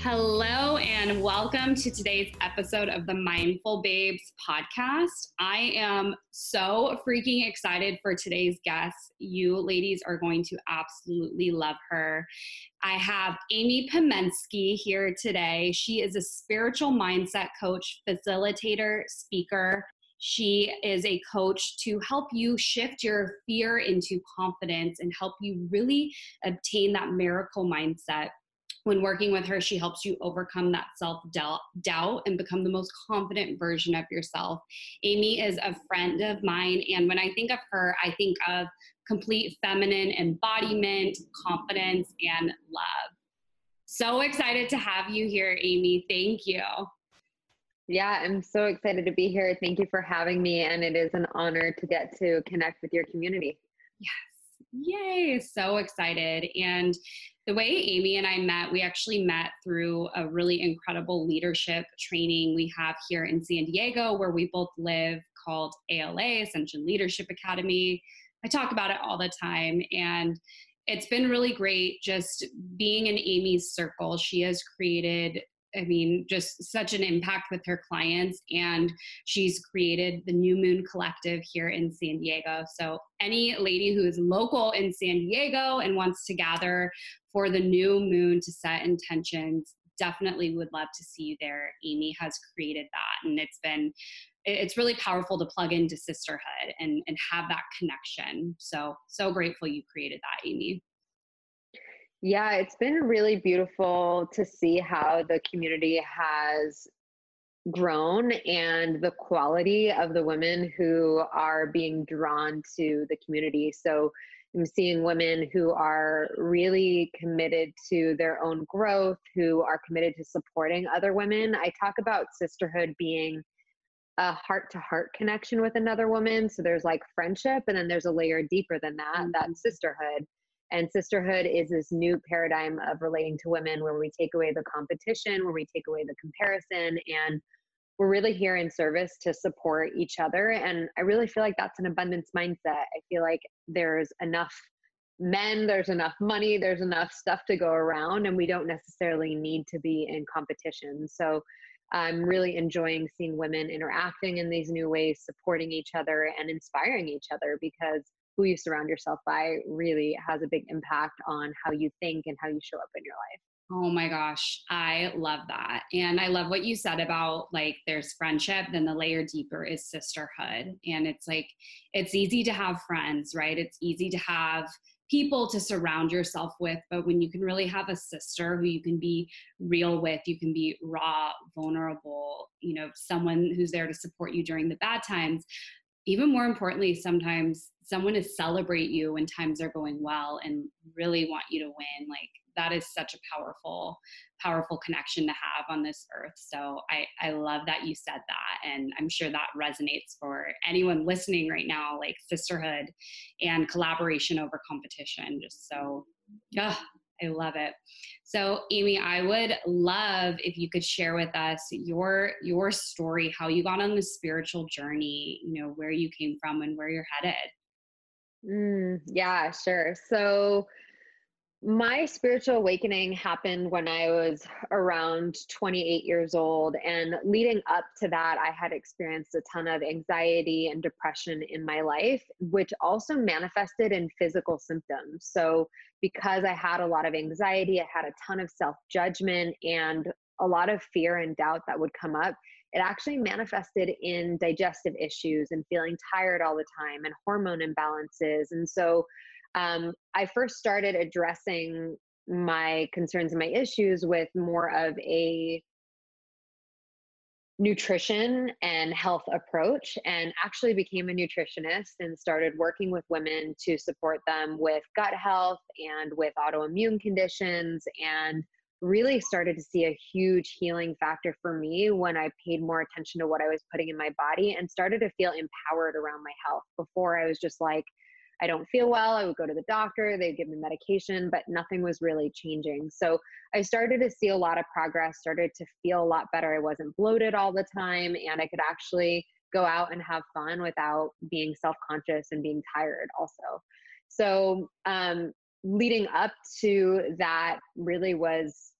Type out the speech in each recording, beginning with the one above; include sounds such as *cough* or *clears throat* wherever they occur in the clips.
Hello, and welcome to today's episode of the Mindful Babes podcast. I am so freaking excited for today's guest. You ladies are going to absolutely love her. I have Amy Pamensky here today. She is a spiritual mindset coach, facilitator, speaker. She is a coach to help you shift your fear into confidence and help you really obtain that miracle mindset when working with her, she helps you overcome that self doubt and become the most confident version of yourself. Amy is a friend of mine, and when I think of her, I think of complete feminine embodiment, confidence, and love. So excited to have you here, Amy. Thank you. Yeah, I'm so excited to be here. Thank you for having me, and it is an honor to get to connect with your community. Yes. Yay, so excited. And the way Amy and I met, we actually met through a really incredible leadership training we have here in San Diego, where we both live, called ALA, Ascension Leadership Academy. I talk about it all the time. And it's been really great just being in Amy's circle. She has created I mean, just such an impact with her clients. And she's created the New Moon Collective here in San Diego. So, any lady who is local in San Diego and wants to gather for the new moon to set intentions, definitely would love to see you there. Amy has created that. And it's been, it's really powerful to plug into sisterhood and, and have that connection. So, so grateful you created that, Amy. Yeah, it's been really beautiful to see how the community has grown and the quality of the women who are being drawn to the community. So I'm seeing women who are really committed to their own growth, who are committed to supporting other women. I talk about sisterhood being a heart to heart connection with another woman. So there's like friendship, and then there's a layer deeper than that, mm-hmm. that sisterhood. And sisterhood is this new paradigm of relating to women where we take away the competition, where we take away the comparison, and we're really here in service to support each other. And I really feel like that's an abundance mindset. I feel like there's enough men, there's enough money, there's enough stuff to go around, and we don't necessarily need to be in competition. So I'm really enjoying seeing women interacting in these new ways, supporting each other and inspiring each other because who you surround yourself by really has a big impact on how you think and how you show up in your life. Oh my gosh, I love that. And I love what you said about like there's friendship, then the layer deeper is sisterhood. And it's like, it's easy to have friends, right? It's easy to have people to surround yourself with. But when you can really have a sister who you can be real with, you can be raw, vulnerable, you know, someone who's there to support you during the bad times. Even more importantly, sometimes someone to celebrate you when times are going well and really want you to win like that is such a powerful powerful connection to have on this earth. So i i love that you said that and i'm sure that resonates for anyone listening right now like sisterhood and collaboration over competition just so yeah I love it. So, Amy, I would love if you could share with us your your story, how you got on the spiritual journey, you know, where you came from and where you're headed. Mm, yeah, sure. So, my spiritual awakening happened when I was around 28 years old. And leading up to that, I had experienced a ton of anxiety and depression in my life, which also manifested in physical symptoms. So, because I had a lot of anxiety, I had a ton of self judgment and a lot of fear and doubt that would come up it actually manifested in digestive issues and feeling tired all the time and hormone imbalances. And so um, I first started addressing my concerns and my issues with more of a nutrition and health approach and actually became a nutritionist and started working with women to support them with gut health and with autoimmune conditions and really started to see a huge healing factor for me when I paid more attention to what I was putting in my body and started to feel empowered around my health. Before I was just like, I don't feel well. I would go to the doctor, they'd give me medication, but nothing was really changing. So I started to see a lot of progress, started to feel a lot better. I wasn't bloated all the time, and I could actually go out and have fun without being self conscious and being tired, also. So, um, leading up to that really was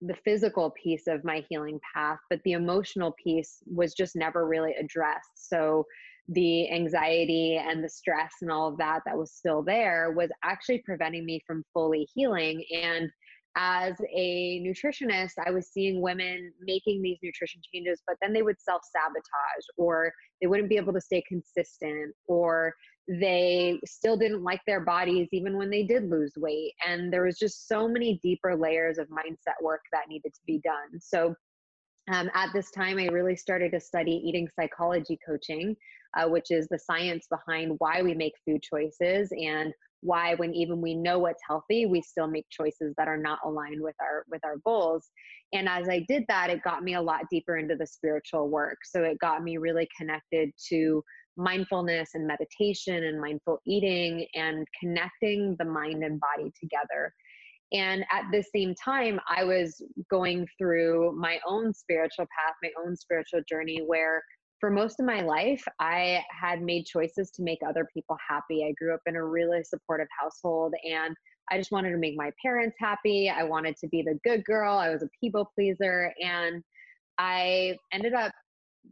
the physical piece of my healing path, but the emotional piece was just never really addressed. So, the anxiety and the stress and all of that that was still there was actually preventing me from fully healing. And as a nutritionist, I was seeing women making these nutrition changes, but then they would self sabotage or they wouldn't be able to stay consistent or they still didn't like their bodies even when they did lose weight. And there was just so many deeper layers of mindset work that needed to be done. So um, at this time, I really started to study eating psychology coaching, uh, which is the science behind why we make food choices and why when even we know what's healthy we still make choices that are not aligned with our with our goals. And as i did that it got me a lot deeper into the spiritual work. So it got me really connected to mindfulness and meditation and mindful eating and connecting the mind and body together. And at the same time i was going through my own spiritual path my own spiritual journey where for most of my life, I had made choices to make other people happy. I grew up in a really supportive household and I just wanted to make my parents happy. I wanted to be the good girl. I was a people pleaser. And I ended up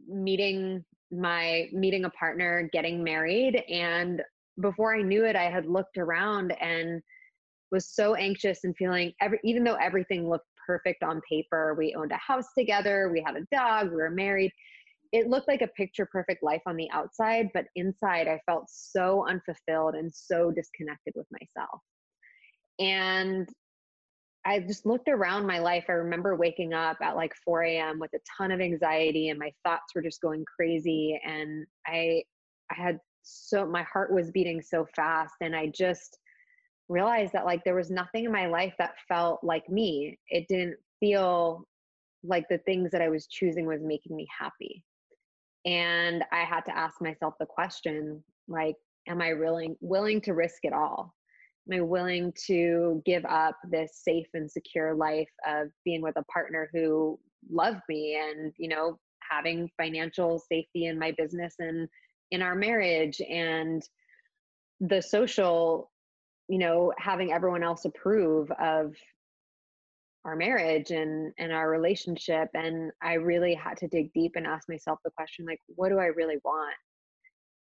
meeting my meeting a partner, getting married. And before I knew it, I had looked around and was so anxious and feeling every even though everything looked perfect on paper. We owned a house together, we had a dog, we were married it looked like a picture perfect life on the outside, but inside I felt so unfulfilled and so disconnected with myself. And I just looked around my life. I remember waking up at like 4 a.m. with a ton of anxiety and my thoughts were just going crazy. And I I had so my heart was beating so fast and I just realized that like there was nothing in my life that felt like me. It didn't feel like the things that I was choosing was making me happy and i had to ask myself the question like am i willing willing to risk it all? Am i willing to give up this safe and secure life of being with a partner who loved me and you know having financial safety in my business and in our marriage and the social you know having everyone else approve of our marriage and and our relationship and i really had to dig deep and ask myself the question like what do i really want?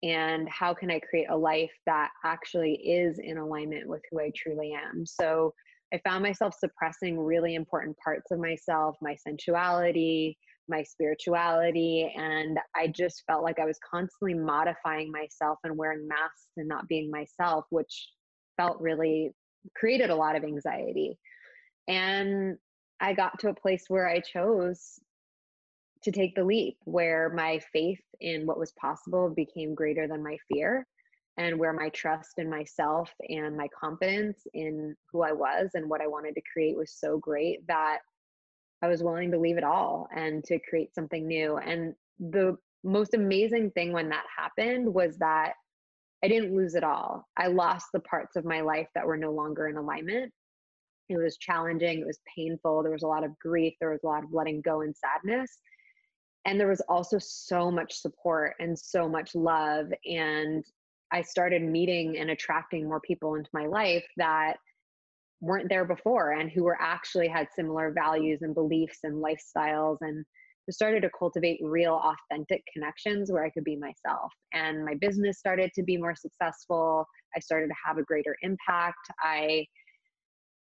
And how can i create a life that actually is in alignment with who i truly am? So i found myself suppressing really important parts of myself my sensuality my spirituality and i just felt like i was constantly modifying myself and wearing masks and not being myself which felt really created a lot of anxiety and I got to a place where I chose to take the leap, where my faith in what was possible became greater than my fear, and where my trust in myself and my confidence in who I was and what I wanted to create was so great that I was willing to leave it all and to create something new. And the most amazing thing when that happened was that I didn't lose it all. I lost the parts of my life that were no longer in alignment it was challenging, it was painful, there was a lot of grief, there was a lot of letting go and sadness. And there was also so much support and so much love. And I started meeting and attracting more people into my life that weren't there before and who were actually had similar values and beliefs and lifestyles and started to cultivate real authentic connections where I could be myself. And my business started to be more successful. I started to have a greater impact. I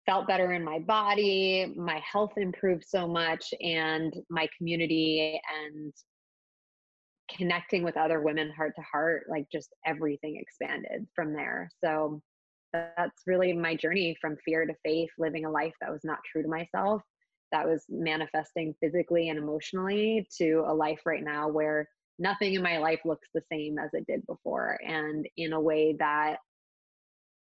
felt better in my body, my health improved so much, and my community and connecting with other women heart to heart, like just everything expanded from there. So that's really my journey from fear to faith, living a life that was not true to myself, that was manifesting physically and emotionally, to a life right now where nothing in my life looks the same as it did before, and in a way that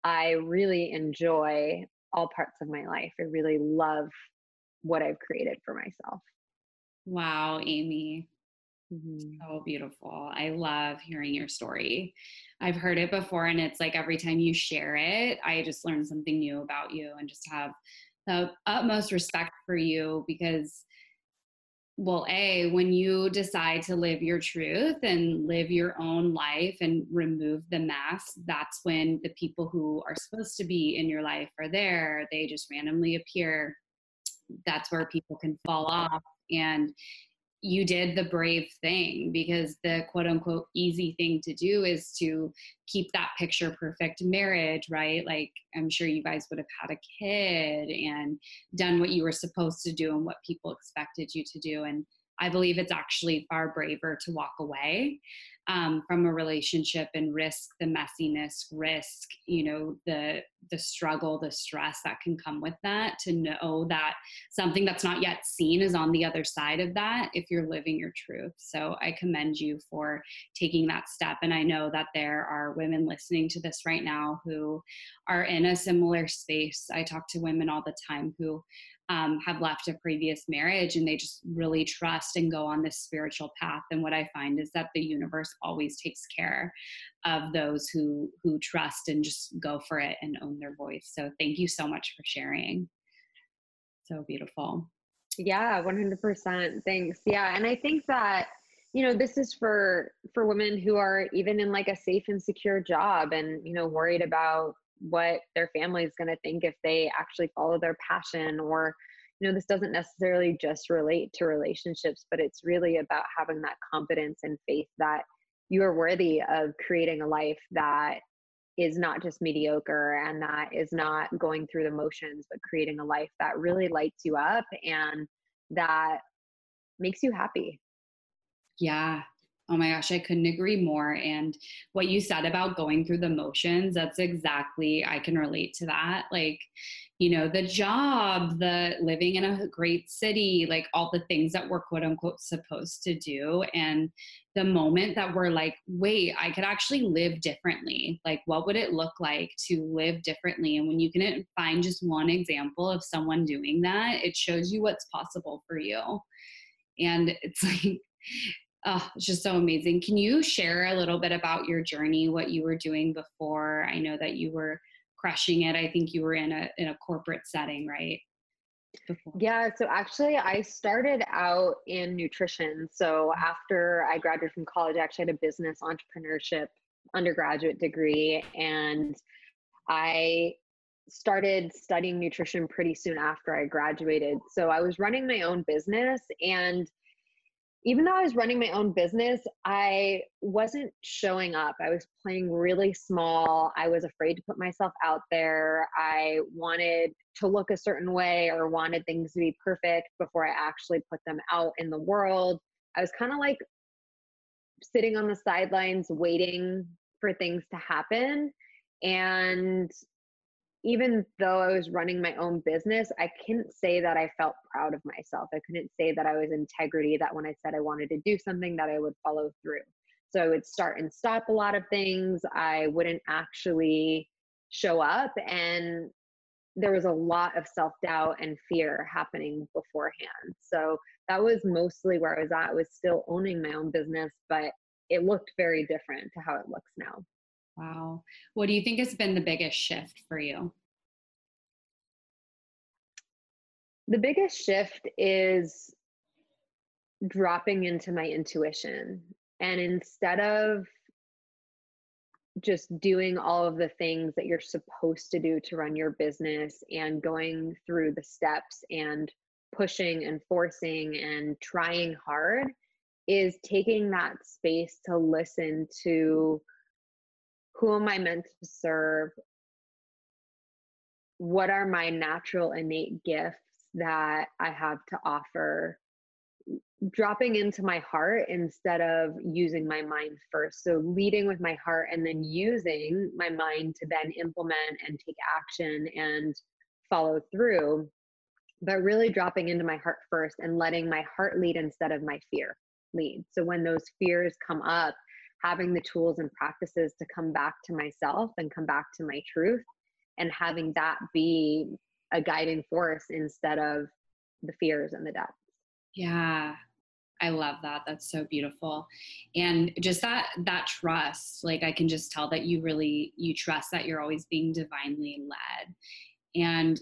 I really enjoy all parts of my life. I really love what I've created for myself. Wow, Amy. Mm-hmm. So beautiful. I love hearing your story. I've heard it before, and it's like every time you share it, I just learn something new about you and just have the utmost respect for you because well a when you decide to live your truth and live your own life and remove the mask that's when the people who are supposed to be in your life are there. They just randomly appear. That's where people can fall off. And you did the brave thing because the quote unquote easy thing to do is to keep that picture perfect marriage, right? Like, I'm sure you guys would have had a kid and done what you were supposed to do and what people expected you to do. And I believe it's actually far braver to walk away um, from a relationship and risk the messiness, risk you know the the struggle, the stress that can come with that. To know that something that's not yet seen is on the other side of that if you're living your truth. So I commend you for taking that step, and I know that there are women listening to this right now who are in a similar space. I talk to women all the time who um, have left a previous marriage and they just really trust and go on this spiritual path. And what i find is that the universe always takes care of those who who trust and just go for it and own their voice. So thank you so much for sharing. So beautiful. Yeah 100% thanks. Yeah and i think that you know this is for for women who are even in like a safe and secure job and you know worried about what their family is going to think if they actually follow their passion or you know this doesn't necessarily just relate to relationships but it's really about having that confidence and faith that you are worthy of creating a life that is not just mediocre and that is not going through the motions but creating a life that really lights you up and that makes you happy. Yeah Oh my gosh, I couldn't agree more. And what you said about going through the motions, that's exactly, I can relate to that. Like, you know, the job, the living in a great city, like all the things that we're quote unquote supposed to do. And the moment that we're like, wait, I could actually live differently. Like, what would it look like to live differently? And when you can find just one example of someone doing that, it shows you what's possible for you. And it's *laughs* like, oh, it's just so amazing. Can you share a little bit about your journey, what you were doing before? I know that you were crushing it. I think you were in a in a corporate setting, right? Before. Yeah, so actually I started out in nutrition. So after I graduated from college, I actually had a business entrepreneurship undergraduate degree and I started studying nutrition pretty soon after I graduated. So I was running my own business and even though I was running my own business, I wasn't showing up. I was playing really small. I was afraid to put myself out there. I wanted to look a certain way or wanted things to be perfect before I actually put them out in the world. I was kind of like sitting on the sidelines waiting for things to happen. And even though I was running my own business, I couldn't say that I felt proud of myself. I couldn't say that I was integrity, that when I said I wanted to do something, that I would follow through. So I would start and stop a lot of things. I wouldn't actually show up. And there was a lot of self doubt and fear happening beforehand. So that was mostly where I was at. I was still owning my own business, but it looked very different to how it looks now. Wow. What do you think has been the biggest shift for you? The biggest shift is dropping into my intuition. And instead of just doing all of the things that you're supposed to do to run your business and going through the steps and pushing and forcing and trying hard, is taking that space to listen to who am I meant to serve? What are my natural innate gifts that I have to offer? Dropping into my heart instead of using my mind first. So, leading with my heart and then using my mind to then implement and take action and follow through. But really dropping into my heart first and letting my heart lead instead of my fear lead. So, when those fears come up, having the tools and practices to come back to myself and come back to my truth and having that be a guiding force instead of the fears and the doubts. Yeah. I love that. That's so beautiful. And just that that trust, like I can just tell that you really you trust that you're always being divinely led. And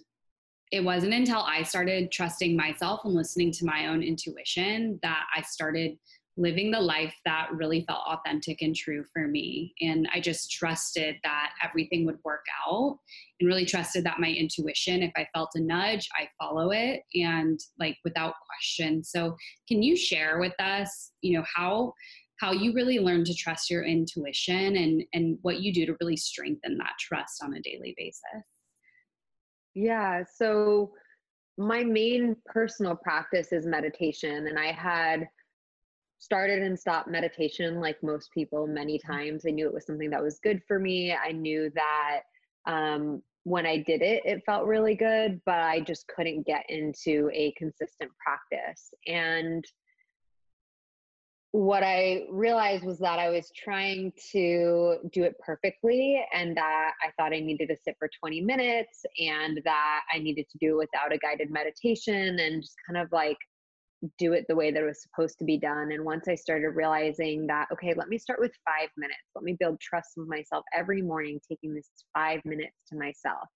it wasn't until I started trusting myself and listening to my own intuition that I started living the life that really felt authentic and true for me. And I just trusted that everything would work out and really trusted that my intuition, if I felt a nudge, I follow it and like without question. So can you share with us, you know, how how you really learn to trust your intuition and and what you do to really strengthen that trust on a daily basis? Yeah, so my main personal practice is meditation and I had started and stopped meditation like most people many mm. times. I knew it was something that was good for me. I knew that um, when I did it, it felt really good, but I just couldn't get into a consistent practice. And what I realized was that I was trying to do it perfectly and that I thought I needed to sit for 20 minutes and that I needed to do it without a guided meditation and just kind of like do it the way that it was supposed to be done. And once I started realizing that, okay, let me start with five minutes. Let me build trust with myself every morning, taking this five minutes to myself.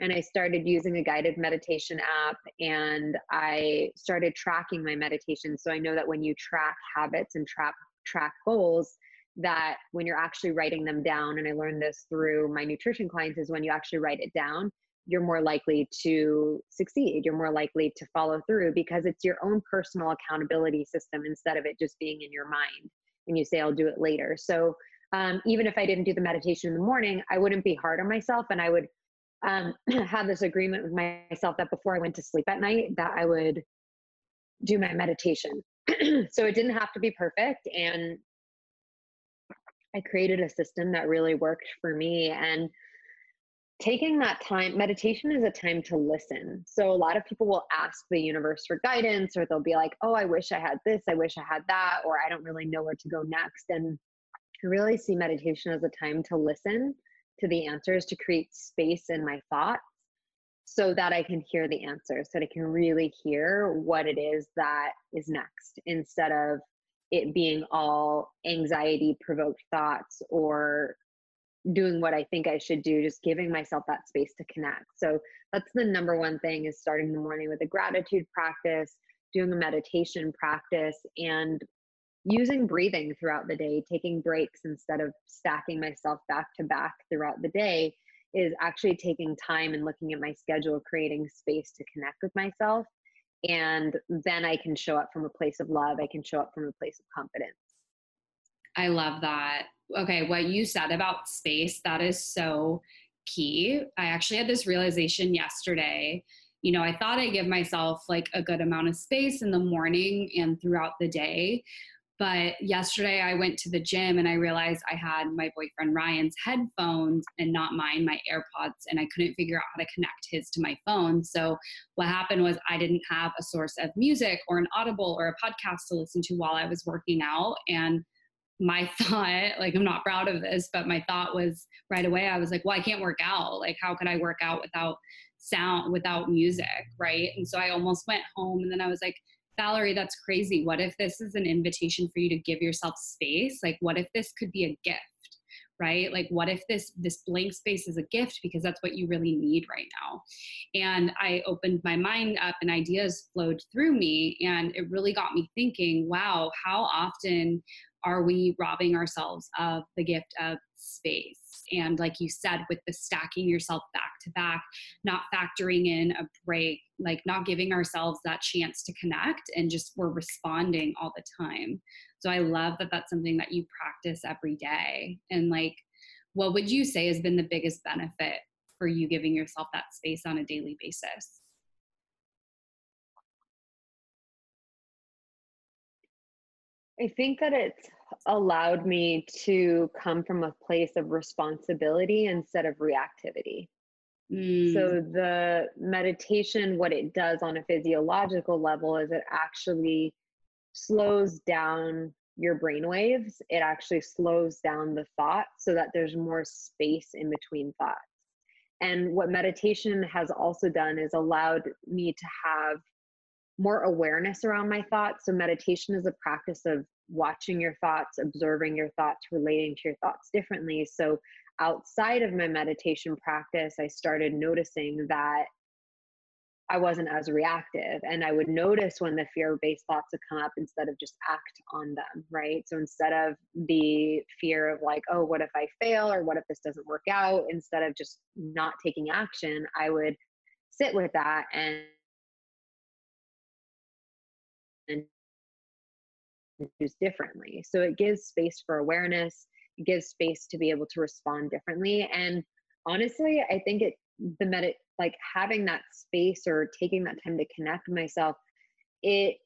And I started using a guided meditation app and I started tracking my meditation. So I know that when you track habits and track track goals, that when you're actually writing them down, and I learned this through my nutrition clients, is when you actually write it down, you're more likely to succeed. You're more likely to follow through because it's your own personal accountability system instead of it just being in your mind and you say, I'll do it later. So um, even if I didn't do the meditation in the morning, I wouldn't be hard on myself and I would um, *clears throat* have this agreement with myself that before I went to sleep at night, that I would do my meditation. *clears throat* so it didn't have to be perfect. And I created a system that really worked for me. And taking that time meditation is a time to listen. So a lot of people will ask the universe for guidance or they'll be like oh i wish i had this i wish i had that or i don't really know where to go next and i really see meditation as a time to listen to the answers to create space in my thoughts so that i can hear the answers so that i can really hear what it is that is next instead of it being all anxiety provoked thoughts or doing what I think I should do, just giving myself that space to connect. So that's the number one thing is starting the morning with a gratitude practice, doing a meditation practice, and using breathing throughout the day, taking breaks instead of stacking myself back to back throughout the day is actually taking time and looking at my schedule, creating space to connect with myself. And then I can show up from a place of love. I can show up from a place of confidence. I love that okay, what you said about space, that is so key. I actually had this realization yesterday. You know, I thought I give myself like a good amount of space in the morning and throughout the day. But yesterday I went to the gym and I realized I had my boyfriend Ryan's headphones and not mine, my AirPods, and I couldn't figure out how to connect his to my phone. So what happened was I didn't have a source of music or an audible or a podcast to listen to while I was working out. And my *laughs* thought, like I'm not proud of this, but my thought was right away, I was like, well, I can't work out. Like, how could I work out without sound, without music? Right. And so I almost went home and then I was like, Valerie, that's crazy. What if this is an invitation for you to give yourself space? Like, what if this could be a gift? right like what if this this blank space is a gift because that's what you really need right now and i opened my mind up and ideas flowed through me and it really got me thinking wow how often are we robbing ourselves of the gift of space? And like you said, with the stacking yourself back to back, not factoring in a break, like not giving ourselves that chance to connect and just we're responding all the time. So I love that that's something that you practice every day. And like, what would you say has been the biggest benefit for you giving yourself that space on a daily basis? I think that it's allowed me to come from a place of responsibility instead of reactivity. Mm. So, the meditation, what it does on a physiological level is it actually slows down your brain waves. It actually slows down the thought so that there's more space in between thoughts. And what meditation has also done is allowed me to have more awareness around my thoughts. So, meditation is a practice of watching your thoughts, observing your thoughts, relating to your thoughts differently. So, outside of my meditation practice, I started noticing that I wasn't as reactive. And I would notice when the fear based thoughts would come up instead of just act on them, right? So instead of the fear of like, oh, what if I fail or what if this doesn't work out, instead of just not taking action, I would sit with that and and choose differently. So it gives space for awareness, it gives space to be able to respond differently. And honestly, I think it the med like having that space or taking that time to connect myself, it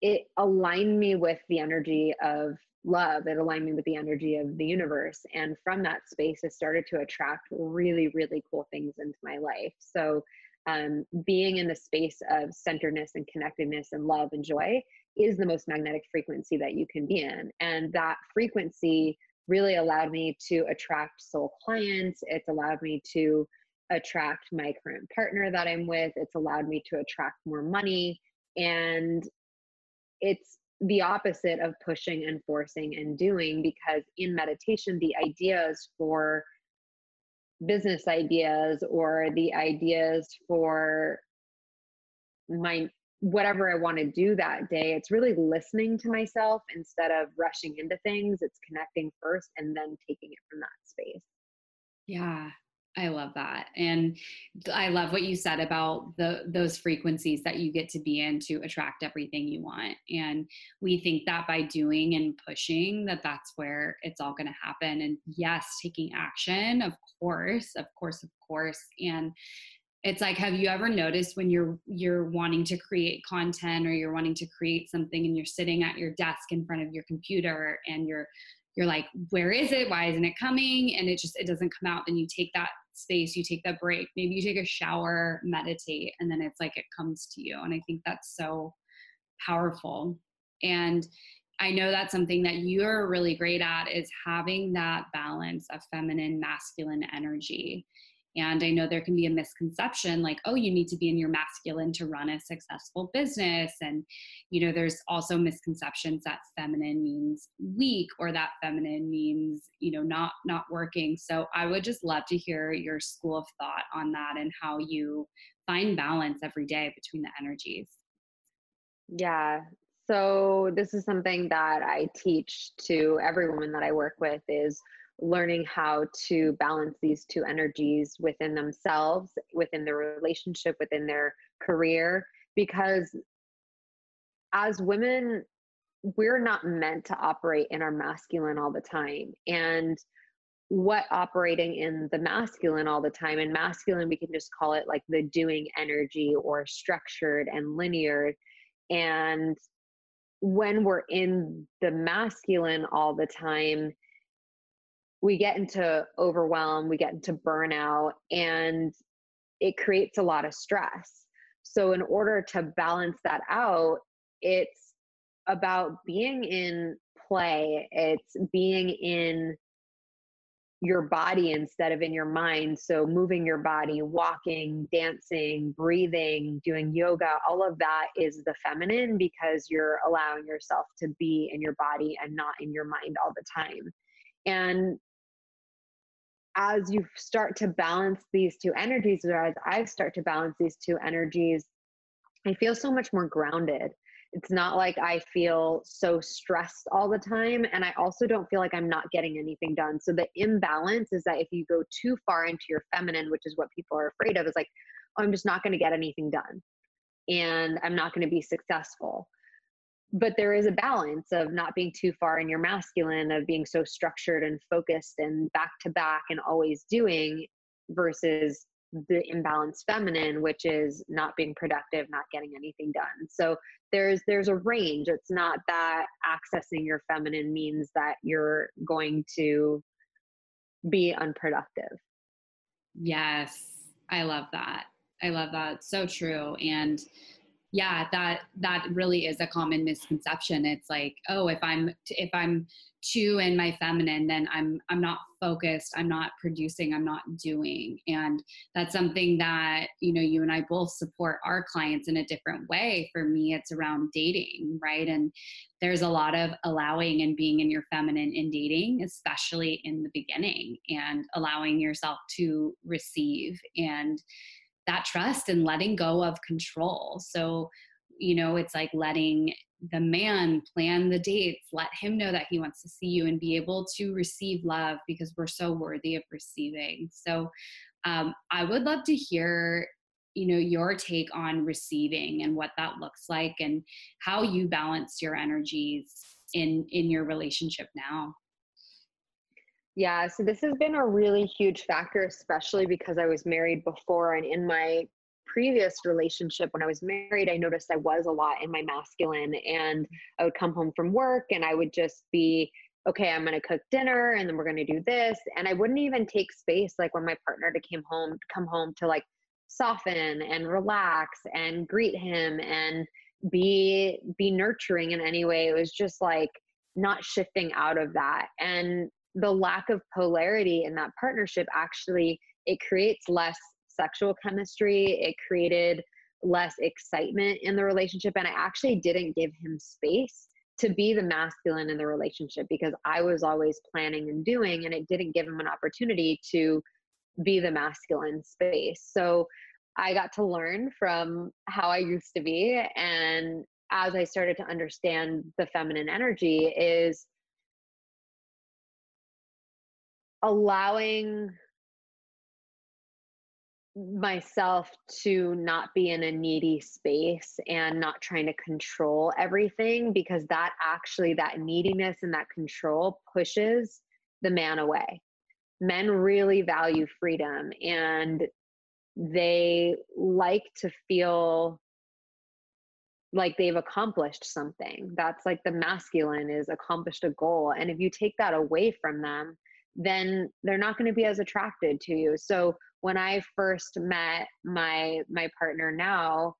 it aligned me with the energy of love. It aligned me with the energy of the universe. And from that space, it started to attract really, really cool things into my life. So um, being in the space of centeredness and connectedness and love and joy is the most magnetic frequency that you can be in. And that frequency really allowed me to attract soul clients. It's allowed me to attract my current partner that I'm with. It's allowed me to attract more money. And it's the opposite of pushing and forcing and doing because in meditation, the ideas for business ideas or the ideas for my whatever I want to do that day, it's really listening to myself instead of rushing into things. It's connecting first and then taking it from that space. Yeah, I love that. And I love what you said about the those frequencies that you get to be in to attract everything you want. And we think that by doing and pushing that that's where it's all going to happen and yes, taking action, of course, of course, of course. And it's like have you ever noticed when you're you're wanting to create content or you're wanting to create something and you're sitting at your desk in front of your computer and you're you're like where is it? Why isn't it coming? And it just it doesn't come out. Then you take that space you take that break. Maybe you take a shower meditate and then it's like it comes to you. And i think that's so powerful. And I know that's something that you're really great at is having that balance of feminine masculine energy and I know there can be a misconception like, oh, you need to be in your masculine to run a successful business. And, you know, there's also misconceptions that feminine means weak or that feminine means, you know, not not working. So I would just love to hear your school of thought on that and how you find balance every day between the energies. Yeah. So this is something that I teach to every woman that I work with is learning how to balance these two energies within themselves, within their relationship, within their career. Because as women, we're not meant to operate in our masculine all the time. And what operating in the masculine all the time, and masculine, we can just call it like the doing energy or structured and linear. And when we're in the masculine all the time, we get into overwhelm, we get into burnout, and it creates a lot of stress. So, in order to balance that out, it's about being in play, it's being in your body instead of in your mind. So, moving your body, walking, dancing, breathing, doing yoga, all of that is the feminine because you're allowing yourself to be in your body and not in your mind all the time. And as you start to balance these two energies, or as I start to balance these two energies, I feel so much more grounded. It's not like I feel so stressed all the time. And I also don't feel like I'm not getting anything done. So the imbalance is that if you go too far into your feminine, which is what people are afraid of, is like, oh, I'm just not going to get anything done. And I'm not going to be successful but there is a balance of not being too far in your masculine of being so structured and focused and back to back and always doing versus the imbalanced feminine which is not being productive not getting anything done. So there's there's a range. It's not that accessing your feminine means that you're going to be unproductive. Yes. I love that. I love that. So true. And yeah that that really is a common misconception. It's like oh if i'm if i'm too in my feminine then i'm i'm not focused i'm not producing i'm not doing. And that's something that you know you and i both support our clients in a different way. For me it's around dating right? And there's a lot of allowing and being in your feminine in dating especially in the beginning and allowing yourself to receive and that trust and letting go of control. So, you know, it's like letting the man plan the dates, let him know that he wants to see you and be able to receive love because we're so worthy of receiving. So, um, I would love to hear you know your take on receiving and what that looks like and how you balance your energies in in your relationship now yeah, so this has been a really huge factor, especially because I was married before. And in my previous relationship, when I was married, I noticed I was a lot in my masculine. And I would come home from work and I would just be, okay, I'm going to cook dinner and then we're going to do this. And I wouldn't even take space, like when my partner came home, come home to like soften and relax and greet him and be be nurturing in any way it was just like not shifting out of that and the lack of polarity in that partnership actually it creates less sexual chemistry it created less excitement in the relationship and i actually didn't give him space to be the masculine in the relationship because i was always planning and doing and it didn't give him an opportunity to be the masculine space. So i got to learn from how i used to be and as i started to understand the feminine energy is allowing myself to not be in a needy space and not trying to control everything because that actually that neediness and that control pushes the man away. Men really value freedom and they like to feel like they've accomplished something. That's like the masculine is accomplished a goal. And if you take that away from them then they're not going to be as attracted to you. So when i first met my my partner now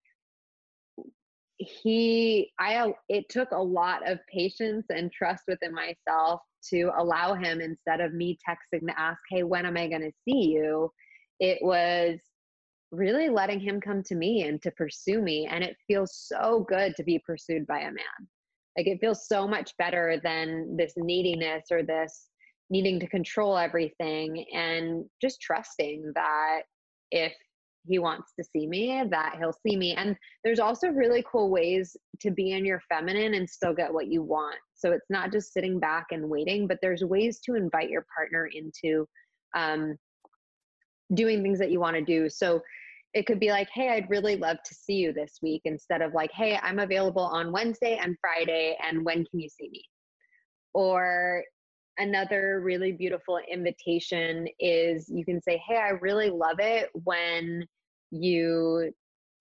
he i it took a lot of patience and trust within myself to allow him instead of me texting to ask hey when am i going to see you? It was really letting him come to me and to pursue me and it feels so good to be pursued by a man. Like it feels so much better than this neediness or this needing to control everything and just trusting that if he wants to see me that he'll see me. And there's also really cool ways to be in your feminine and still get what you want. So it's not just sitting back and waiting but there's ways to invite your partner into um, doing things that you want to do. So it could be like hey i'd really love to see you this week instead of like hey i'm available on wednesday and friday and when can you see me? Or another really beautiful invitation is you can say, Hey, I really love it when you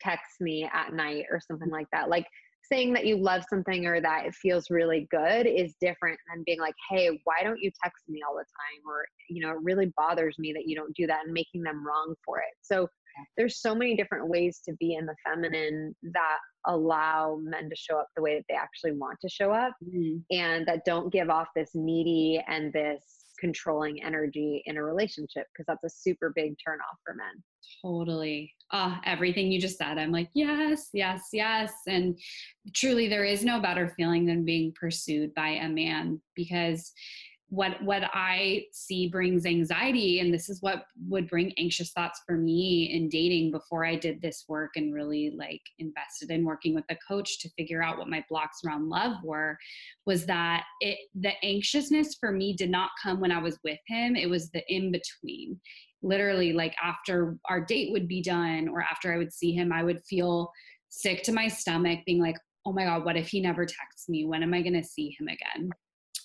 text me at night or something like that. Like saying that you love something or that it feels really good is different than being like, Hey, why don't you text me all the time? Or, you know, it really bothers me that you don't do that and making them wrong for it. So there's so many different ways to be in the feminine that allow men to show up the way that they actually want to show up mm-hmm. and that don't give off this needy and this controlling energy in a relationship because that's a super big turn off for men. Totally. Oh, everything you just said. I'm like, yes, yes, yes. And truly, there is no better feeling than being pursued by a man because what what i see brings anxiety and this is what would bring anxious thoughts for me in dating before i did this work and really like invested in working with a coach to figure out what my blocks around love were was that it the anxiousness for me did not come when i was with him. It was the in between literally like after our date would be done or after i would see him i would feel sick to my stomach being like oh my god what if he never texts me? When am i going to see him again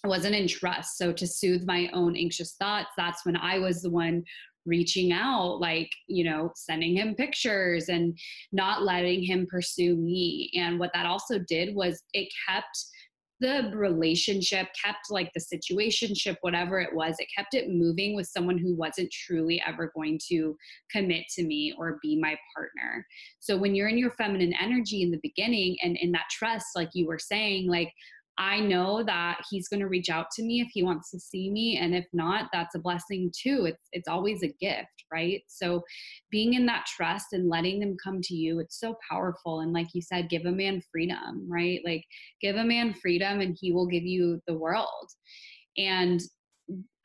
Wasn't in trust. So to soothe my own anxious thoughts, that's when I was the one reaching out, like, you know, sending him pictures and not letting him pursue me. And what that also did was it kept the relationship, kept like the situationship, whatever it was, it kept it moving with someone who wasn't truly ever going to commit to me or be my partner. So when you're in your feminine energy in the beginning and in that trust, like you were saying, like I know that he's going to reach out to me if he wants to see me and if not that's a blessing too. It's it's always a gift right? So being in that trust and letting them come to you it's so powerful. And like you said give a man freedom right? Like give a man freedom and he will give you the world. And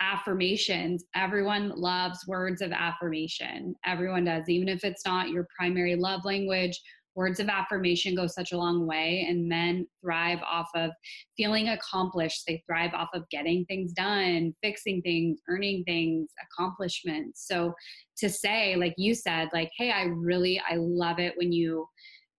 affirmations everyone loves words of affirmation. Everyone does even if it's not your primary love language words of affirmation go such a long way and men thrive off of feeling accomplished. They thrive off of getting things done fixing things earning things accomplishments. So to say like you said like hey i really i love it when you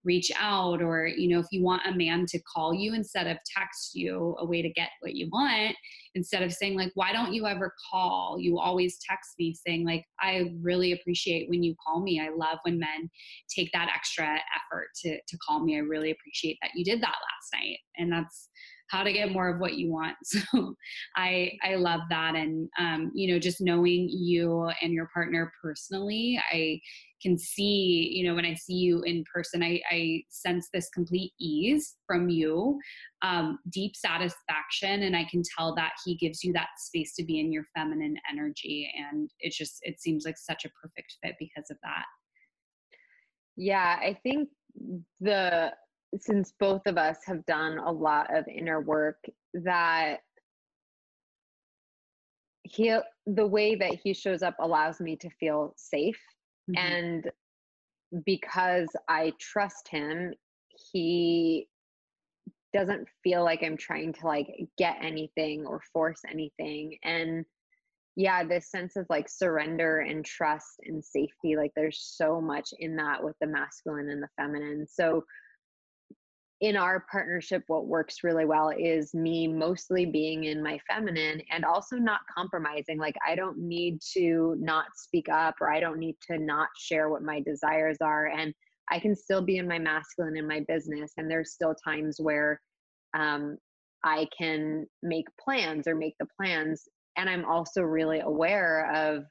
reach out or you know if you want a man to call you instead of text you a way to get what you want instead of saying like why don't you ever call? You always text me saying like i really appreciate when you call me. I love when men take that extra effort to to call me. I really appreciate that you did that last night. And that's how to get more of what you want. *laughs* So I I love that, and um, you know, just knowing you and your partner personally, I can see, you know, when I see you in person, I, I sense this complete ease from you, um, deep satisfaction, and I can tell that he gives you that space to be in your feminine energy, and it just it seems like such a perfect fit because of that. Yeah, I think the since both of us have done a lot of inner work that he the way that he shows up allows me to feel safe. Mm-hmm. and because i trust him he doesn't feel like i'm trying to like get anything or force anything. And yeah this sense of like surrender and trust and safety like there's so much in that with the masculine and the feminine. So in our partnership, what works really well is me mostly being in my feminine and also not compromising. Like, I don't need to not speak up or I don't need to not share what my desires are. And I can still be in my masculine in my business. And there's still times where um, I can make plans or make the plans. And I'm also really aware of,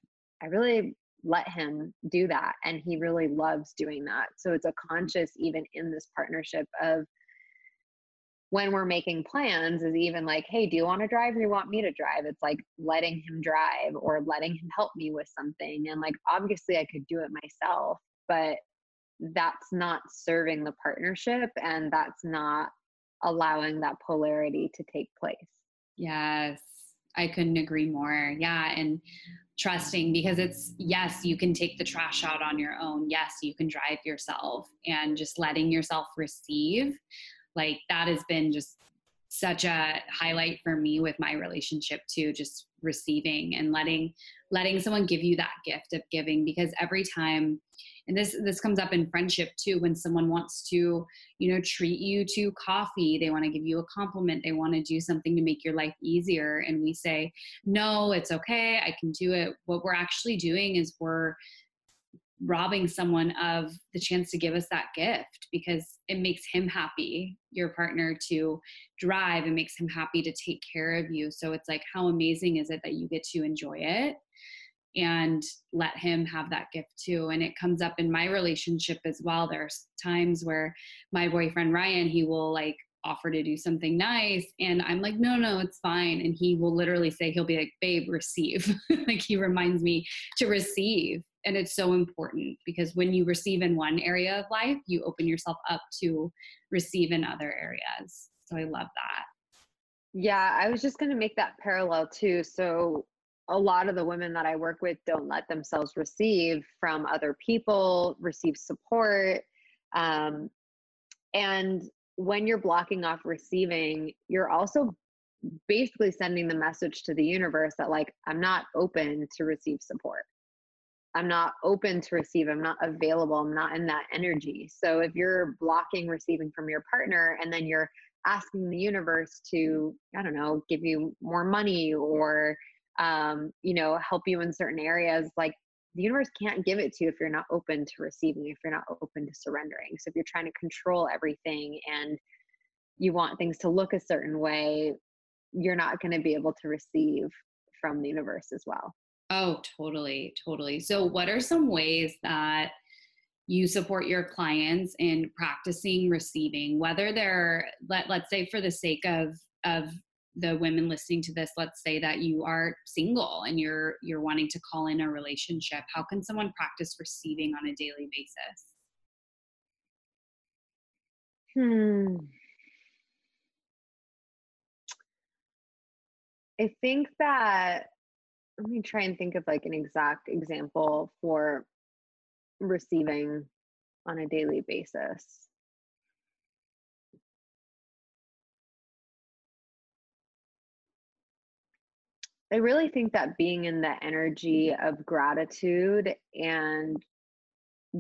I really let him do that and he really loves doing that so it's a conscious even in this partnership of when we're making plans is even like, hey, do you want to drive or you want me to drive? It's like letting him drive or letting him help me with something. And like, obviously, I could do it myself, but that's not serving the partnership and that's not allowing that polarity to take place. Yes, I couldn't agree more. Yeah. And trusting because it's yes, you can take the trash out on your own. Yes, you can drive yourself and just letting yourself receive like that has been just such a highlight for me with my relationship too just receiving and letting letting someone give you that gift of giving because every time and this this comes up in friendship too when someone wants to you know treat you to coffee they want to give you a compliment they want to do something to make your life easier. And we say no it's okay i can do it. What we're actually doing is we're robbing someone of the chance to give us that gift because it makes him happy your partner to drive. It makes him happy to take care of you. So it's like how amazing is it that you get to enjoy it and let him have that gift too. And it comes up in my relationship as well. There's times where my boyfriend Ryan he will like offer to do something nice and i'm like no no it's fine. And he will literally say he'll be like babe receive. *laughs* Like he reminds me to receive and it's so important because when you receive in one area of life you open yourself up to receive in other areas. So i love that. Yeah i was just going to make that parallel too. So a lot of the women that i work with don't let themselves receive from other people receive support um, and when you're blocking off receiving you're also basically sending the message to the universe that like i'm not open to receive support. I'm not open to receive, I'm not available, I'm not in that energy. So if you're blocking receiving from your partner and then you're asking the universe to, I don't know, give you more money or, um, you know, help you in certain areas, like the universe can't give it to you if you're not open to receiving, if you're not open to surrendering. So if you're trying to control everything and you want things to look a certain way, you're not going to be able to receive from the universe as well. Oh, totally, totally. So, what are some ways that you support your clients in practicing receiving, whether they're let let's say for the sake of of the women listening to this let's say that you are single and you're you're wanting to call in a relationship how can someone practice receiving on a daily basis? Hmm. I think that let me try and think of like an exact example for receiving on a daily basis I really think that being in the energy mm-hmm. of gratitude and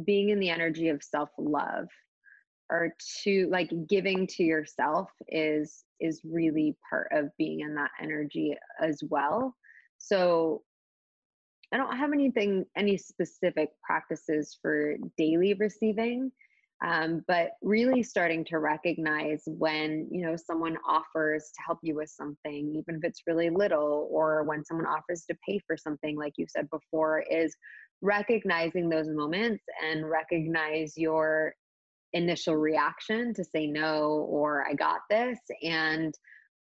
being in the energy of self-love or to like giving to yourself is is really part of being in that energy as well. So I don't have anything any specific practices for daily receiving um, but really starting to recognize when you know someone offers to help you with something even if it's really little or when someone offers to pay for something like you said before is recognizing those moments and recognize your initial reaction to say no or i got this and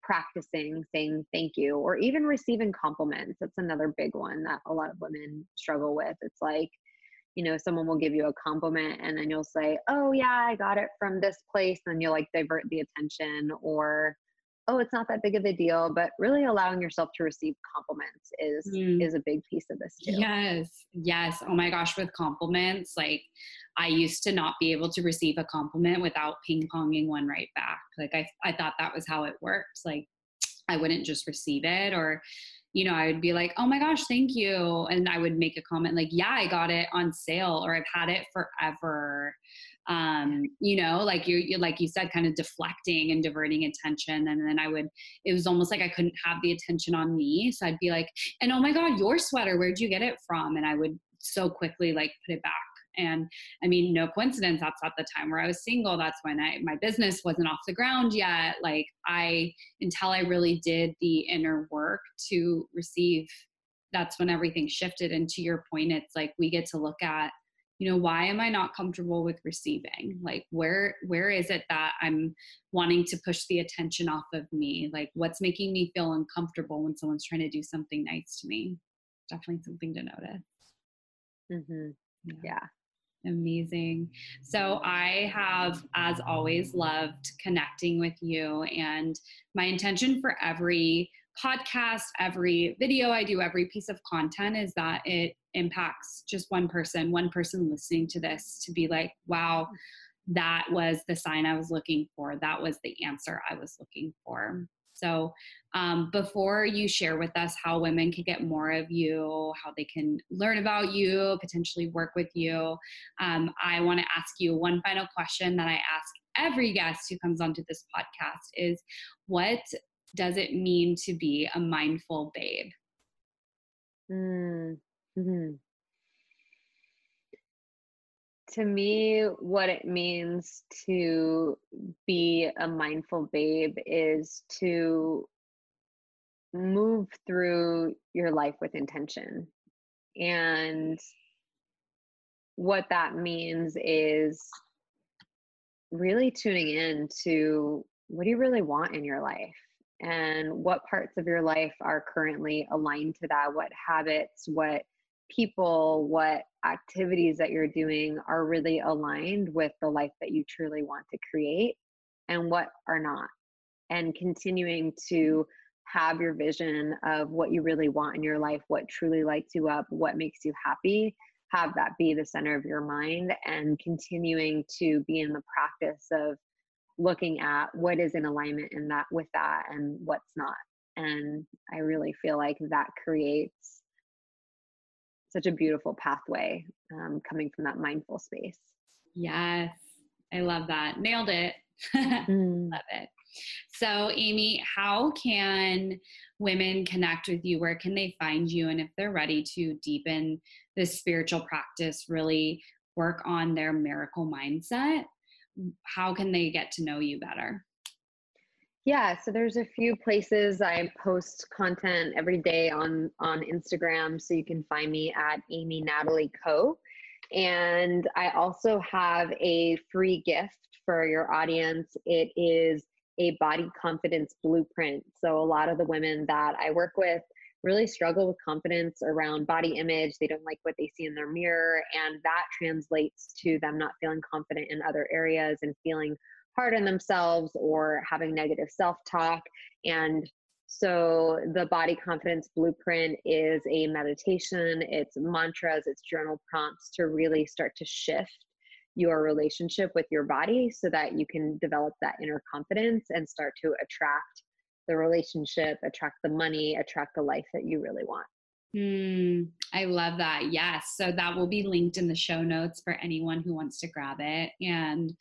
practicing saying thank you or even receiving compliments. That's another big one that a lot of women struggle with. It's like you know, someone will give you a compliment and then you'll say, Oh, yeah, I got it from this place. And you'll like divert the attention, or, Oh, it's not that big of a deal. But really allowing yourself to receive compliments is mm. is a big piece of this too. Yes. Yes. Oh my gosh, with compliments, like I used to not be able to receive a compliment without ping ponging one right back. Like I, I thought that was how it worked. Like I wouldn't just receive it or you know, I would be like, oh my gosh, thank you. And I would make a comment like, yeah, I got it on sale or I've had it forever. Um, you know, like you, you like you said, kind of deflecting and diverting attention. And then I would, it was almost like I couldn't have the attention on me. So I'd be like, and oh my God, your sweater, where'd you get it from? And I would so quickly like put it back and I mean, no coincidence, that's at the time where I was single. That's when I, my business wasn't off the ground yet. Like, I, until I really did the inner work to receive, that's when everything shifted. And to your point, it's like we get to look at, you know why am i not comfortable with receiving like where where is it that i'm wanting to push the attention off of me like what's making me feel uncomfortable when someone's trying to do something nice to me definitely something to notice mm-hmm. yeah. yeah. Amazing. So I have, as always, loved connecting with you. And my intention for every podcast, every video I do, every piece of content is that it impacts just one person, one person listening to this to be like, wow, that was the sign I was looking for. That was the answer I was looking for. So, um, before you share with us how women can get more of you, how they can learn about you, potentially work with you, um, I want to ask you one final question that I ask every guest who comes onto this podcast is what does it mean to be a mindful babe? Mm-hmm to me, what it means to be a mindful babe is to move through your life with intention. And what that means is really tuning in to what do you really want in your life and what parts of your life are currently aligned to that what habits what people, what activities that you're doing are really aligned with the life that you truly want to create and what are not. And continuing to have your vision of what you really want in your life, what truly lights you up, what makes you happy, have that be the center of your mind and continuing to be in the practice of looking at what is in alignment in that with that and what's not. And I really feel like that creates such a beautiful pathway um, coming from that mindful space. Yes, I love that. Nailed it. *laughs* mm. Love it. So, Amy, how can women connect with you? Where can they find you? And if they're ready to deepen this spiritual practice, really work on their miracle mindset, how can they get to know you better? Yeah, so there's a few places I post content every day on on Instagram, so you can find me at Amy Natalie Co. And I also have a free gift for your audience. It is a body confidence blueprint. So a lot of the women that I work with really struggle with confidence around body image. They don't like what they see in their mirror, and that translates to them not feeling confident in other areas and feeling hard on themselves or having negative self talk. And so, the body confidence blueprint is a meditation, it's mantras, it's journal prompts to really start to shift your relationship with your body so that you can develop that inner confidence and start to attract the relationship, attract the money, attract the life that you really want. Mm, I love that. Yes. So that will be linked in the show notes for anyone who wants to grab it. And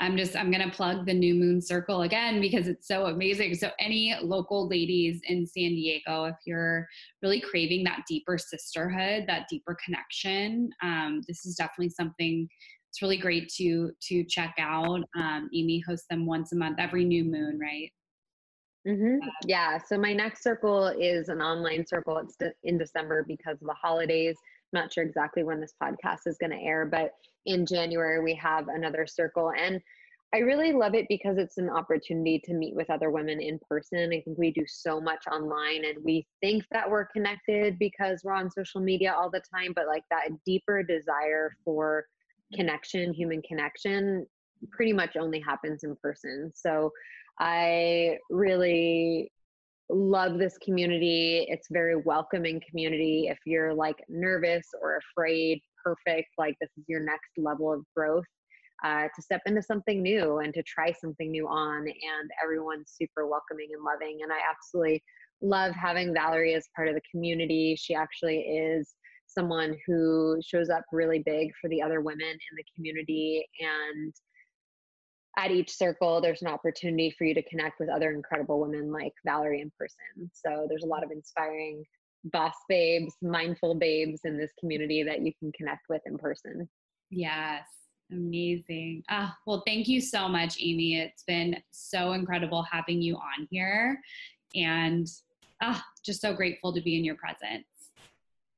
I'm just, I'm going to plug the New Moon Circle again because it's so amazing. So, any local ladies in San Diego, if you're really craving that deeper sisterhood, that deeper connection, um, this is definitely something it's really great to to check out. Um, Amy hosts them once a month, every new moon, right? Mm-hmm. Uh, yeah. So my next circle is an online circle. It's de- in December because of the holidays. I'm not sure exactly when this podcast is going to air, but in January we have another circle, and I really love it because it's an opportunity to meet with other women in person. I think we do so much online and we think that we're connected because we're on social media all the time, but like that deeper desire for connection, human connection, pretty much only happens in person. So I really love this community. It's very welcoming community. If you're like nervous or afraid, perfect, like this is your next level of growth. Uh, to step into something new and to try something new on, and everyone's super welcoming and loving. And I absolutely love having Valerie as part of the community. She actually is someone who shows up really big for the other women in the community and at each circle there's an opportunity for you to connect with other incredible women like valerie in person. So there's a lot of inspiring boss babes mindful babes in this community that you can connect with in person. Yes amazing. Ah, well thank you so much amy. It's been so incredible having you on here. And ah, just so grateful to be in your presence.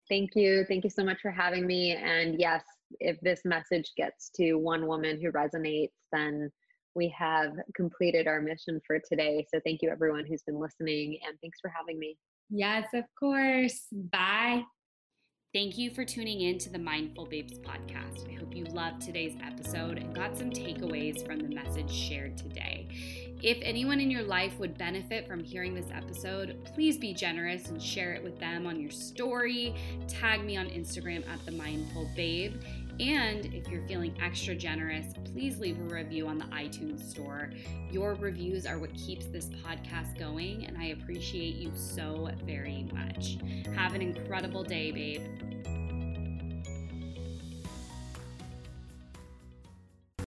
Thank you. Thank you so much for having me. And yes, if this message gets to one woman who resonates, then we have completed our mission for today. So thank you, everyone who's been listening, and thanks for having me. Yes, of course. Bye. Thank you for tuning in to the Mindful Babes podcast. I hope you loved today's episode and got some takeaways from the message shared today. If anyone in your life would benefit from hearing this episode, please be generous and share it with them on your story. Tag me on Instagram at the Mindful Babe. And if you're feeling extra generous, please leave a review on the iTunes store. Your reviews are what keeps this podcast going, and I appreciate you so very much. Have an incredible day, babe.